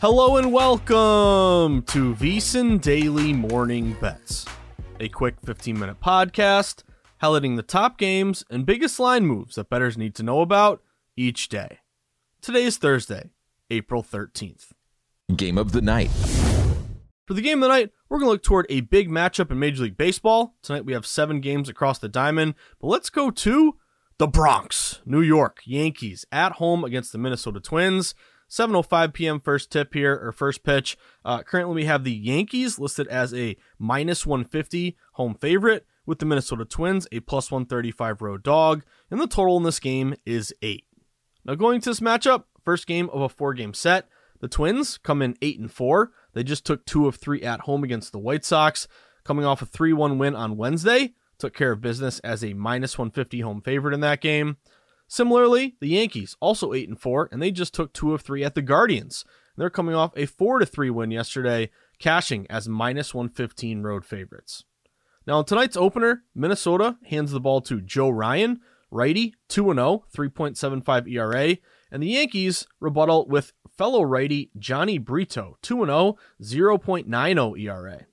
Hello and welcome to VSiN Daily Morning Bets, a quick 15 minute podcast highlighting the top games and biggest line moves that bettors need to know about each day. Today is Thursday, April 13th. Game of the night. For the game of the night, we're going to look toward a big matchup in Major League Baseball. Tonight we have seven games across the diamond, but let's go to the Bronx, New York Yankees at home against the Minnesota Twins. 7:05 p.m. first tip here or first pitch. Uh, currently, we have the Yankees listed as a minus 150 home favorite, with the Minnesota Twins a plus 135 road dog, and the total in this game is eight. Now, going to this matchup, first game of a four-game set. The Twins come in eight and four. They just took two of three at home against the White Sox, coming off a 3-1 win on Wednesday. Took care of business as a minus 150 home favorite in that game. Similarly, the Yankees also 8 and 4 and they just took 2 of 3 at the Guardians. They're coming off a 4 to 3 win yesterday, cashing as minus 115 road favorites. Now in tonight's opener, Minnesota hands the ball to Joe Ryan, righty, 2 0, 3.75 ERA, and the Yankees rebuttal with fellow righty Jhony Brito, 2 0, 0.90 ERA.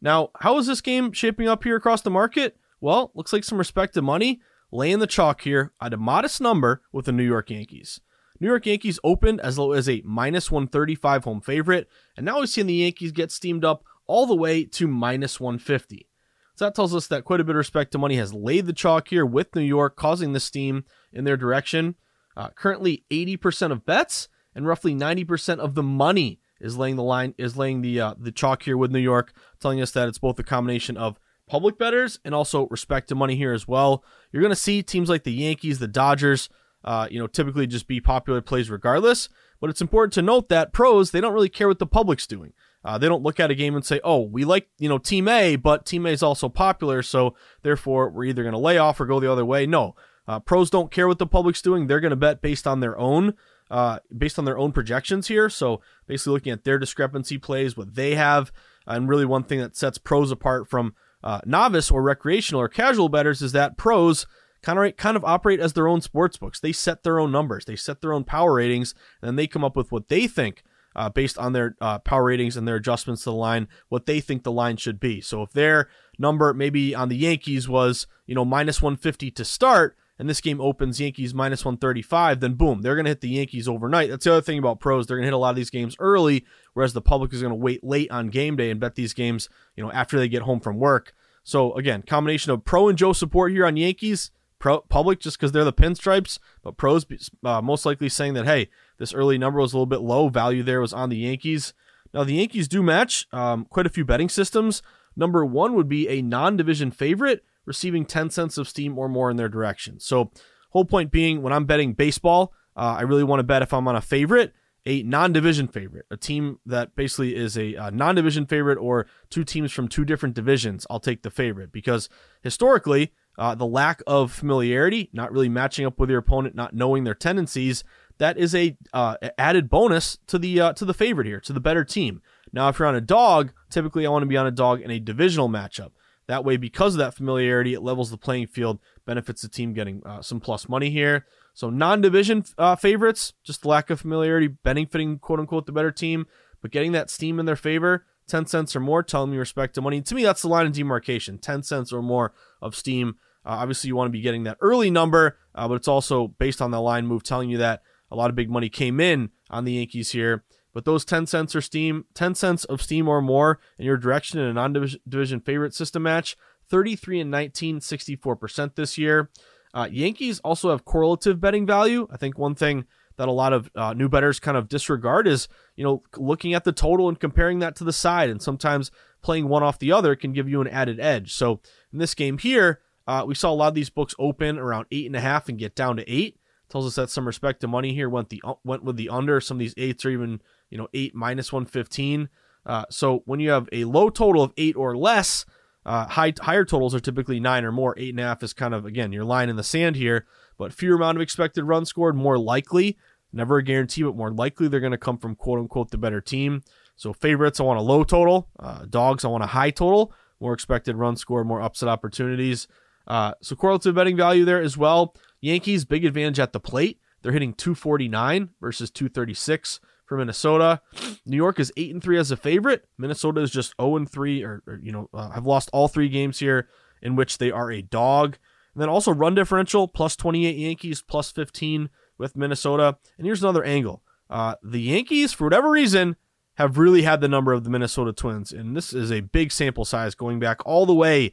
Now, how is this game shaping up here across the market? Well, looks like some respected money laying the chalk here at a modest number with the New York Yankees. New York Yankees opened as low as a minus 135 home favorite, and now we've seen the Yankees get steamed up all the way to minus 150. So that tells us that quite a bit of respect to money has laid the chalk here with New York, causing the steam in their direction. Uh, currently, 80% of bets and roughly 90% of the money is laying the line is laying the uh, the chalk here with New York, telling us that it's both a combination of public bettors and also respect to money here as well. You're going to see teams like the Yankees, the Dodgers, uh, you know, typically just be popular plays regardless. But it's important to note that pros they don't really care what the public's doing. Uh, they don't look at a game and say, "Oh, we like you know Team A, but Team A is also popular, so therefore we're either going to lay off or go the other way." No, uh, pros don't care what the public's doing. They're going to bet based on their own uh, based on their own projections here. So basically looking at their discrepancy plays, what they have, and really one thing that sets pros apart from uh, novice or recreational or casual bettors is that pros kind of kind of operate as their own sports books. They set their own numbers, they set their own power ratings, and then they come up with what they think. Uh, based on their uh, power ratings and their adjustments to the line, what they think the line should be. So if their number maybe on the Yankees was, you know, minus 150 to start, and this game opens Yankees minus 135, then boom, they're going to hit the Yankees overnight. That's the other thing about pros. They're going to hit a lot of these games early, whereas the public is going to wait late on game day and bet these games, you know, after they get home from work. So again, combination of pro and Joe support here on Yankees. Pro, public just because they're the pinstripes, but pros uh, most likely saying that hey, this early number was a little bit low. Value there was on the Yankees. Now the Yankees do match um, quite a few betting systems. Number one would be a non-division favorite receiving 10 cents of steam or more in their direction. So, whole point being, when I'm betting baseball, uh, I really want to bet if I'm on a favorite, a non division favorite, a team that basically is a, a non division favorite or two teams from two different divisions. I'll take the favorite because historically, uh, the lack of familiarity, not really matching up with your opponent, not knowing their tendencies, that is a uh, added bonus to the uh, to the favorite here, to the better team. Now, if you're on a dog, typically I want to be on a dog in a divisional matchup. That way, because of that familiarity, it levels the playing field, benefits the team getting uh, some plus money here. So, non division uh, favorites, just lack of familiarity, benefiting quote unquote the better team, but getting that steam in their favor, 10 cents or more, telling me respect to money. To me, that's the line of demarcation 10 cents or more of steam. Uh, obviously, you want to be getting that early number, uh, but it's also based on the line move telling you that a lot of big money came in on the Yankees here. But those 10 cents or steam, 10 cents of steam or more in your direction in a non-division favorite system match, 33 and 19, 64% this year. Uh, Yankees also have correlative betting value. I think one thing that a lot of uh, new bettors kind of disregard is, you know, looking at the total and comparing that to the side. And sometimes playing one off the other can give you an added edge. So in this game here, uh, we saw a lot of these books open around eight and a half and get down to eight. Tells us that some respect to money here went the went with the under. Some of these eights are even you know, 8 minus 115. Uh, so when you have a low total of 8 or less, uh, high, higher totals are typically 9 or more. 8.5 is kind of, again, your line in the sand here, but fewer amount of expected runs scored, more likely, never a guarantee, but more likely they're going to come from quote unquote the better team. So favorites, I want a low total. Uh, dogs, I want a high total. More expected run score, more upset opportunities. Uh, so correlative betting value there as well. Yankees, big advantage at the plate. They're hitting 249 versus 236 for Minnesota. New York is eight and three as a favorite. Minnesota is just zero and three, or, or you know, uh, have lost all three games here in which they are a dog. And then also run differential plus 28 Yankees, plus 15 with Minnesota. And here's another angle: uh, the Yankees, for whatever reason, have really had the number of the Minnesota Twins, and this is a big sample size going back all the way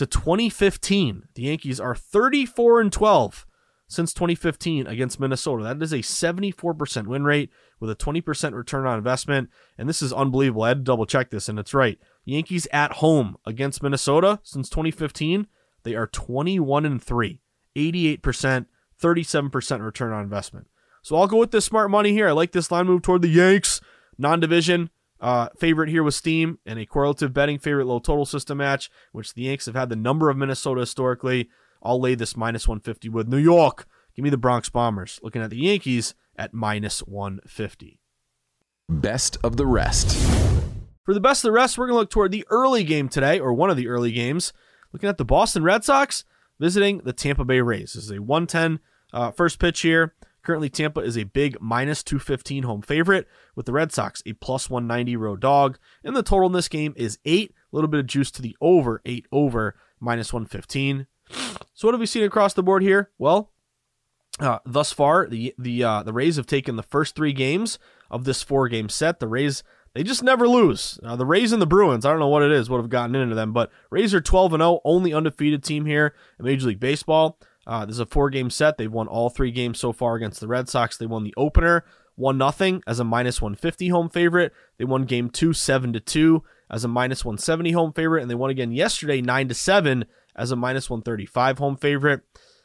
to 2015. The Yankees are 34 and 12 since 2015 against Minnesota. That is a 74% win rate with a 20% return on investment. And this is unbelievable. I had to double check this, and it's right. Yankees at home against Minnesota since 2015, they are 21 and 3, 88%, 37% return on investment. So I'll go with this smart money here. I like this line move toward the Yanks. Non division uh, favorite here was Steam and a correlative betting favorite low total system match, which the Yanks have had the number of Minnesota historically. I'll lay this minus 150 with New York. Give me the Bronx Bombers. Looking at the Yankees at minus 150. Best of the rest. For the best of the rest, we're going to look toward the early game today, or one of the early games. Looking at the Boston Red Sox visiting the Tampa Bay Rays. This is a 110 uh, first pitch here. Currently, Tampa is a big minus 215 home favorite, with the Red Sox a plus 190 road dog. And the total in this game is 8. A little bit of juice to the over, 8 over, minus 115. So what have we seen across the board here? Well, uh, thus far, the the uh, the Rays have taken the first three games of this four game set. The Rays they just never lose. Uh, the Rays and the Bruins, I don't know what it is, would have gotten into them, but Rays are 12 and 0, only undefeated team here in Major League Baseball. Uh, this is a four game set. They've won all three games so far against the Red Sox. They won the opener, one nothing as a minus 150 home favorite. They won game two, seven to two as a minus 170 home favorite, and they won again yesterday, nine to seven as a minus 135 home favorite.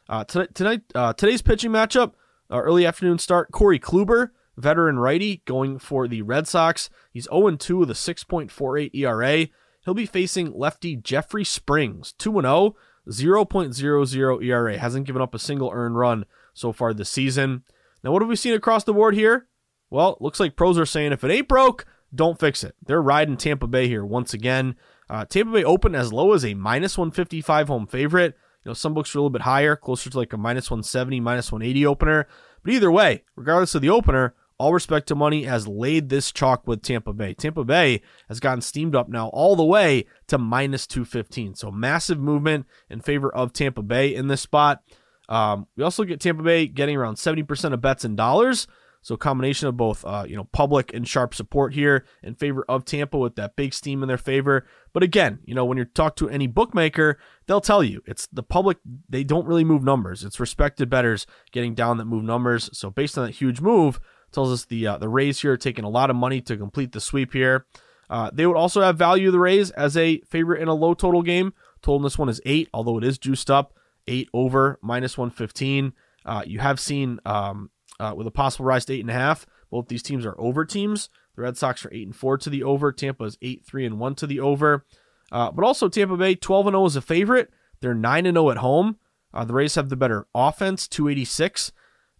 Uh, tonight, tonight uh, today's pitching matchup, uh, early afternoon start. Corey Kluber, veteran righty, going for the Red Sox. He's 0 2 with a 6.48 ERA. He'll be facing lefty Jeffrey Springs, 2 0, 0.00 ERA. Hasn't given up a single earned run so far this season. Now, what have we seen across the board here? Well, looks like pros are saying if it ain't broke, don't fix it. They're riding Tampa Bay here once again. Uh, Tampa Bay opened as low as a minus 155 home favorite. You know, some books are a little bit higher, closer to like a minus 170, minus 180 opener. But either way, regardless of the opener, all respect to money has laid this chalk with Tampa Bay. Tampa Bay has gotten steamed up now all the way to minus 215. So massive movement in favor of Tampa Bay in this spot. Um, we also get Tampa Bay getting around 70% of bets in dollars. So combination of both, uh, you know, public and sharp support here in favor of Tampa with that big steam in their favor. But again, you know, when you talk to any bookmaker, they'll tell you it's the public. They don't really move numbers. It's respected betters getting down that move numbers. So based on that huge move, tells us the uh, the Rays here are taking a lot of money to complete the sweep here. Uh, they would also have value the Rays as a favorite in a low total game. Total in this one is eight, although it is juiced up eight over minus one fifteen. Uh, you have seen um, uh, with a possible rise to eight and a half. Both these teams are over teams. The Red Sox are eight and four to the over. Tampa is eight three and one to the over. Uh, but also Tampa Bay twelve and zero is a favorite. They're nine and zero at home. Uh, the Rays have the better offense, two eighty six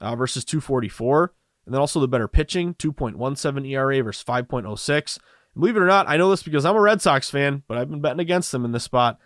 versus two forty four, and then also the better pitching, two point one seven ERA versus five point oh six. Believe it or not, I know this because I'm a Red Sox fan, but I've been betting against them in this spot.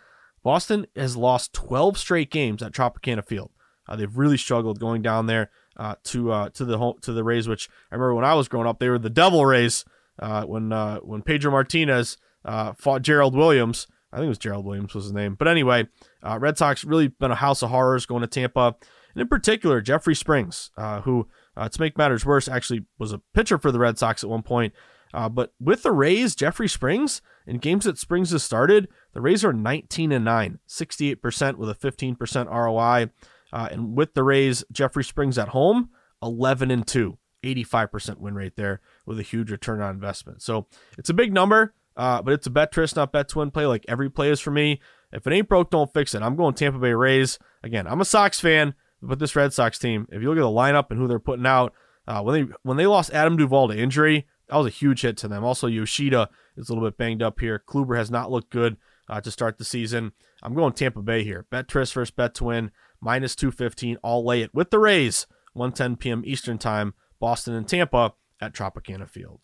Boston has lost 12 straight games at Tropicana Field. Uh, they've really struggled going down there uh, to uh, to the home, to the Rays, which I remember when I was growing up, they were the Devil Rays. Uh, when uh, when Pedro Martinez uh, fought Gerald Williams, I think it was Gerald Williams was his name. But anyway, Red Sox really been a house of horrors going to Tampa, and in particular Jeffrey Springs, who to make matters worse actually was a pitcher for the Red Sox at one point. but with the Rays, Jeffrey Springs in games that Springs has started, the Rays are 19 and 9, 68% with a 15% ROI. Uh, and with the Rays, Jeffrey Springs at home, 11 and 2, 85% win rate there with a huge return on investment. So it's a big number, uh, but it's a bet not bet to win play. Like every play is for me. If it ain't broke, don't fix it. I'm going Tampa Bay Rays. Again, I'm a Sox fan, but this Red Sox team, if you look at the lineup and who they're putting out, uh, when they when they lost Adam Duvall to injury, that was a huge hit to them. Also, Yoshida is a little bit banged up here. Kluber has not looked good uh, to start the season. I'm going Tampa Bay here. Bet Tris versus Bet to win minus 215. I'll lay it with the Rays, 1:10 p.m. Eastern Time, Boston and Tampa at Tropicana Field.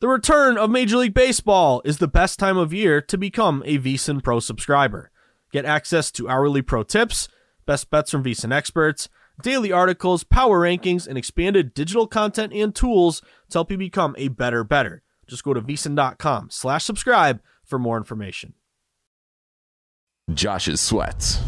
The return of Major League Baseball is the best time of year to become a VSiN Pro subscriber. Get access to hourly pro tips, best bets from VSiN experts, daily articles, power rankings, and expanded digital content and tools to help you become a better better. Just go to vsin.com slash subscribe for more information. Josh's sweats.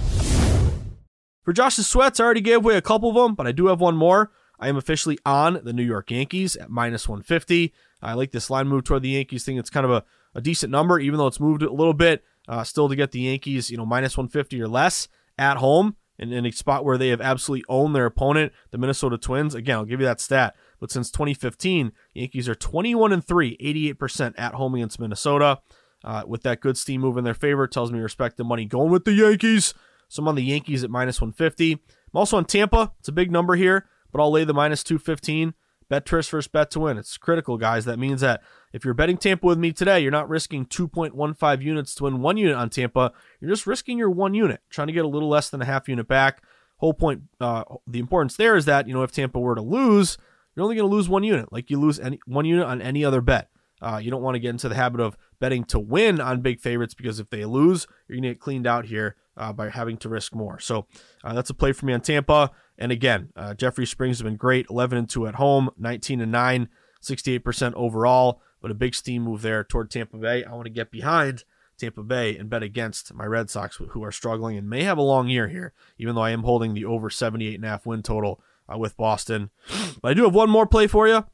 For Josh's sweats, I already gave away a couple of them, but I do have one more. I am officially on the New York Yankees at minus 150. I like this line move toward the Yankees thing. It's kind of a, a decent number, even though it's moved a little bit. Uh, still to get the Yankees, you know, minus 150 or less at home in, in a spot where they have absolutely owned their opponent, the Minnesota Twins. Again, I'll give you that stat. But since 2015, Yankees are 21 and 3, 88% at home against Minnesota. Uh, with that good steam move in their favor, tells me respect the money going with the Yankees. So I'm on the Yankees at minus 150. I'm also on Tampa. It's a big number here, but I'll lay the minus 215. Bet Tris versus bet to win. It's critical, guys. That means that if you're betting Tampa with me today, you're not risking 2.15 units to win one unit on Tampa. You're just risking your one unit, trying to get a little less than a half unit back. Whole point, uh, the importance there is that, you know, if Tampa were to lose, you're only going to lose one unit, like you lose any one unit on any other bet. Uh, you don't want to get into the habit of betting to win on big favorites because if they lose, you're going to get cleaned out here uh, by having to risk more. So uh, that's a play for me on Tampa. And again, uh, Jeffrey Springs has been great 11 and 2 at home, 19 and 9, 68% overall, but a big steam move there toward Tampa Bay. I want to get behind Tampa Bay and bet against my Red Sox, who are struggling and may have a long year here, even though I am holding the over 78.5 win total uh, with Boston. But I do have one more play for you.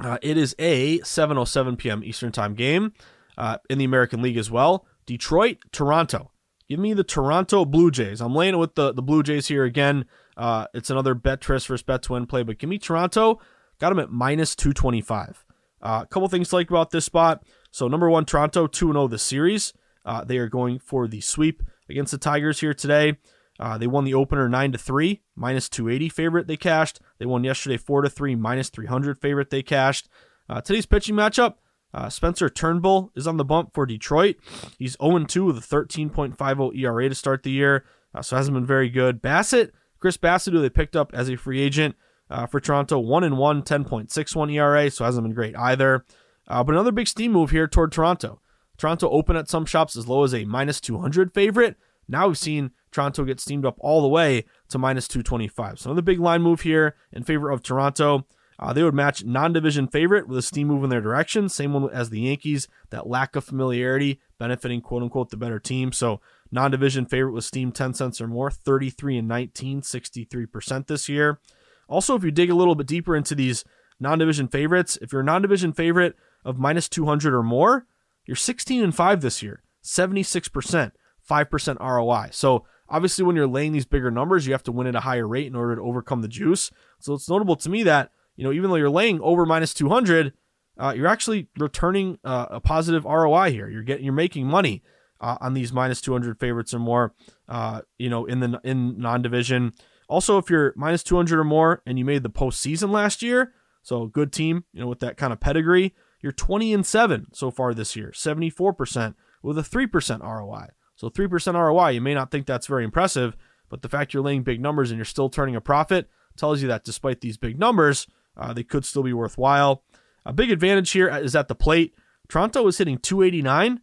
Uh, it is a 7:07 p.m. Eastern Time game uh, in the American League as well. Detroit, Toronto. Give me the Toronto Blue Jays. I'm laying it with the, the Blue Jays here again. Uh, it's another bet tris versus bet to win play, but give me Toronto. Got them at minus 225. Uh, a couple things to like about this spot. So, number one, Toronto 2 0 the series. Uh, they are going for the sweep against the Tigers here today. Uh, they won the opener 9 to 3, minus 280 favorite they cashed. They won yesterday 4 to 3, minus 300 favorite they cashed. Uh, today's pitching matchup uh, Spencer Turnbull is on the bump for Detroit. He's 0 2 with a 13.50 ERA to start the year, uh, so hasn't been very good. Bassitt, Chris Bassitt, who they picked up as a free agent uh, for Toronto, 1 and 1, 10.61 ERA, so hasn't been great either. Uh, but another big steam move here toward Toronto. Toronto open at some shops as low as a minus 200 favorite. Now we've seen Toronto get steamed up all the way to minus 225. So another big line move here in favor of Toronto. Uh, they would match non-division favorite with a steam move in their direction. Same one as the Yankees. That lack of familiarity benefiting quote unquote the better team. So non-division favorite with steam 10 cents or more, 33 and 19, 63% this year. Also, if you dig a little bit deeper into these non-division favorites, if you're a non-division favorite of minus 200 or more, you're 16 and 5 this year, 76%, 5% ROI. So obviously, when you're laying these bigger numbers, you have to win at a higher rate in order to overcome the juice. So it's notable to me that you know even though you're laying over minus 200, uh, you're actually returning uh, a positive ROI here. You're getting you're making money uh, on these minus 200 favorites or more. Uh, you know in the in non-division. Also, if you're minus 200 or more and you made the postseason last year, so good team, you know, with that kind of pedigree, you're 20 and 7 so far this year, 74% with a 3% ROI. So 3% ROI, you may not think that's very impressive, but the fact you're laying big numbers and you're still turning a profit tells you that despite these big numbers, uh, they could still be worthwhile. A big advantage here is at the plate. Toronto is hitting 289.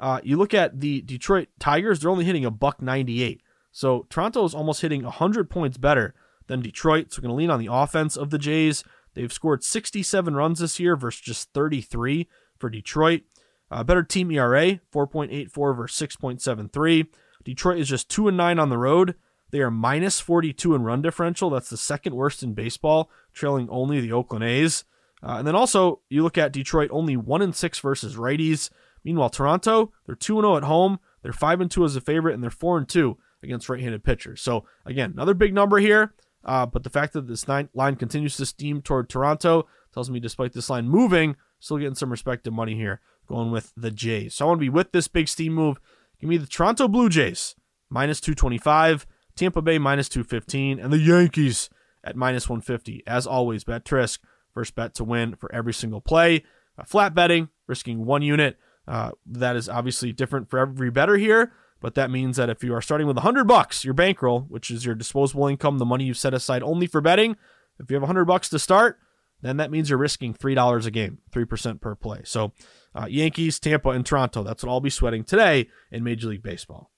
Uh, you look at the Detroit Tigers, they're only hitting a buck 98. So Toronto is almost hitting 100 points better than Detroit. So we're going to lean on the offense of the Jays. They've scored 67 runs this year versus just 33 for Detroit. Uh, better team ERA, 4.84 versus 6.73. Detroit is just 2 and 9 on the road. They are minus 42 in run differential. That's the second worst in baseball, trailing only the Oakland A's. Uh, and then also, you look at Detroit only 1 and 6 versus righties. Meanwhile, Toronto, they're 2 0 at home. They're 5 and 2 as a favorite, and they're 4 and 2 against right handed pitchers. So, again, another big number here. Uh, but the fact that this line continues to steam toward Toronto tells me, despite this line moving, still getting some respected money here, going with the Jays. So I want to be with this big steam move. Give me the Toronto Blue Jays minus 225, Tampa Bay minus 215, and the Yankees at minus 150. As always, bet Trisk, first bet to win for every single play. Uh, flat betting, risking one unit. Uh, that is obviously different for every better here. But that means that if you are starting with 100 bucks, your bankroll, which is your disposable income, the money you've set aside only for betting, if you have 100 bucks to start, then that means you're risking $3 a game, 3% per play. So, uh, Yankees, Tampa, and Toronto, that's what I'll be sweating today in Major League Baseball.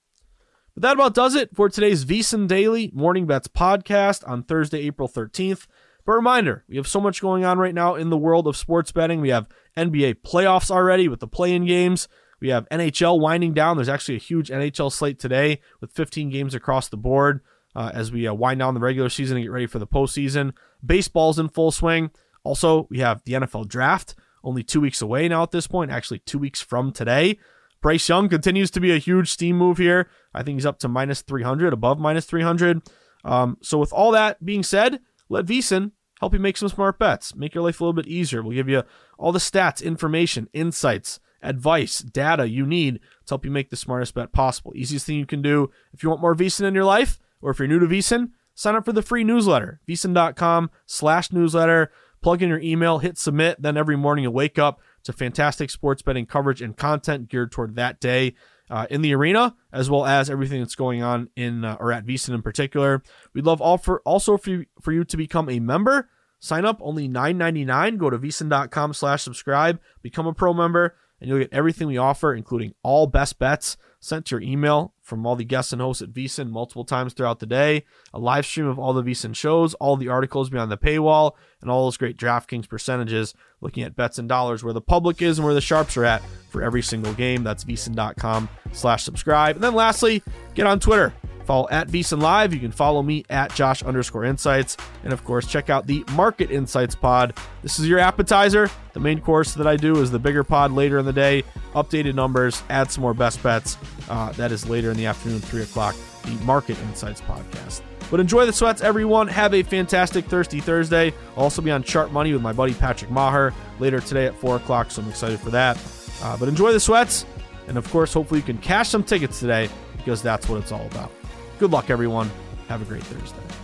But that about does it for today's VSiN Daily Morning Bets podcast on Thursday, April 13th. But reminder, we have so much going on right now in the world of sports betting. We have NBA playoffs already with the play in games. We have NHL winding down. There's actually a huge NHL slate today with 15 games across the board uh, as we uh, wind down the regular season and get ready for the postseason. Baseball's in full swing. Also, we have the NFL draft only two weeks away now at this point, actually, two weeks from today. Bryce Young continues to be a huge steam move here. I think he's up to minus 300, above minus 300. Um, so, with all that being said, let VSiN help you make some smart bets, make your life a little bit easier. We'll give you all the stats, information, insights advice, data you need to help you make the smartest bet possible. Easiest thing you can do if you want more VSiN in your life, or if you're new to VSiN, sign up for the free newsletter, vsin.com slash newsletter. Plug in your email, hit submit. Then every morning you'll wake up to fantastic sports betting coverage and content geared toward that day. Uh, in the arena, as well as everything that's going on in uh, or at VSiN in particular. We'd love all for also for you, for you to become a member. Sign up only $9.99. Go to vsin.com slash subscribe. Become a pro member and you'll get everything we offer, including all best bets sent to your email from all the guests and hosts at VSiN multiple times throughout the day, a live stream of all the VSiN shows, all the articles beyond the paywall, and all those great DraftKings percentages, looking at bets and dollars where the public is and where the sharps are at for every single game. That's vsin.com slash subscribe. And then lastly, get on Twitter Follow at VSiN Live. You can follow me at Josh underscore insights. And of course, check out the Market Insights pod. This is your appetizer. The main course that I do is the bigger pod later in the day. Updated numbers, add some more best bets. Uh, that is later in the afternoon, 3 o'clock, the Market Insights podcast. But enjoy the sweats, everyone. Have a fantastic Thirsty Thursday. I'll also be on Chart Money with my buddy Patrick Meagher later today at 4 o'clock, so I'm excited for that. Uh, but enjoy the sweats. And of course, hopefully, you can cash some tickets today because that's what it's all about. Good luck, everyone. Have a great Thursday.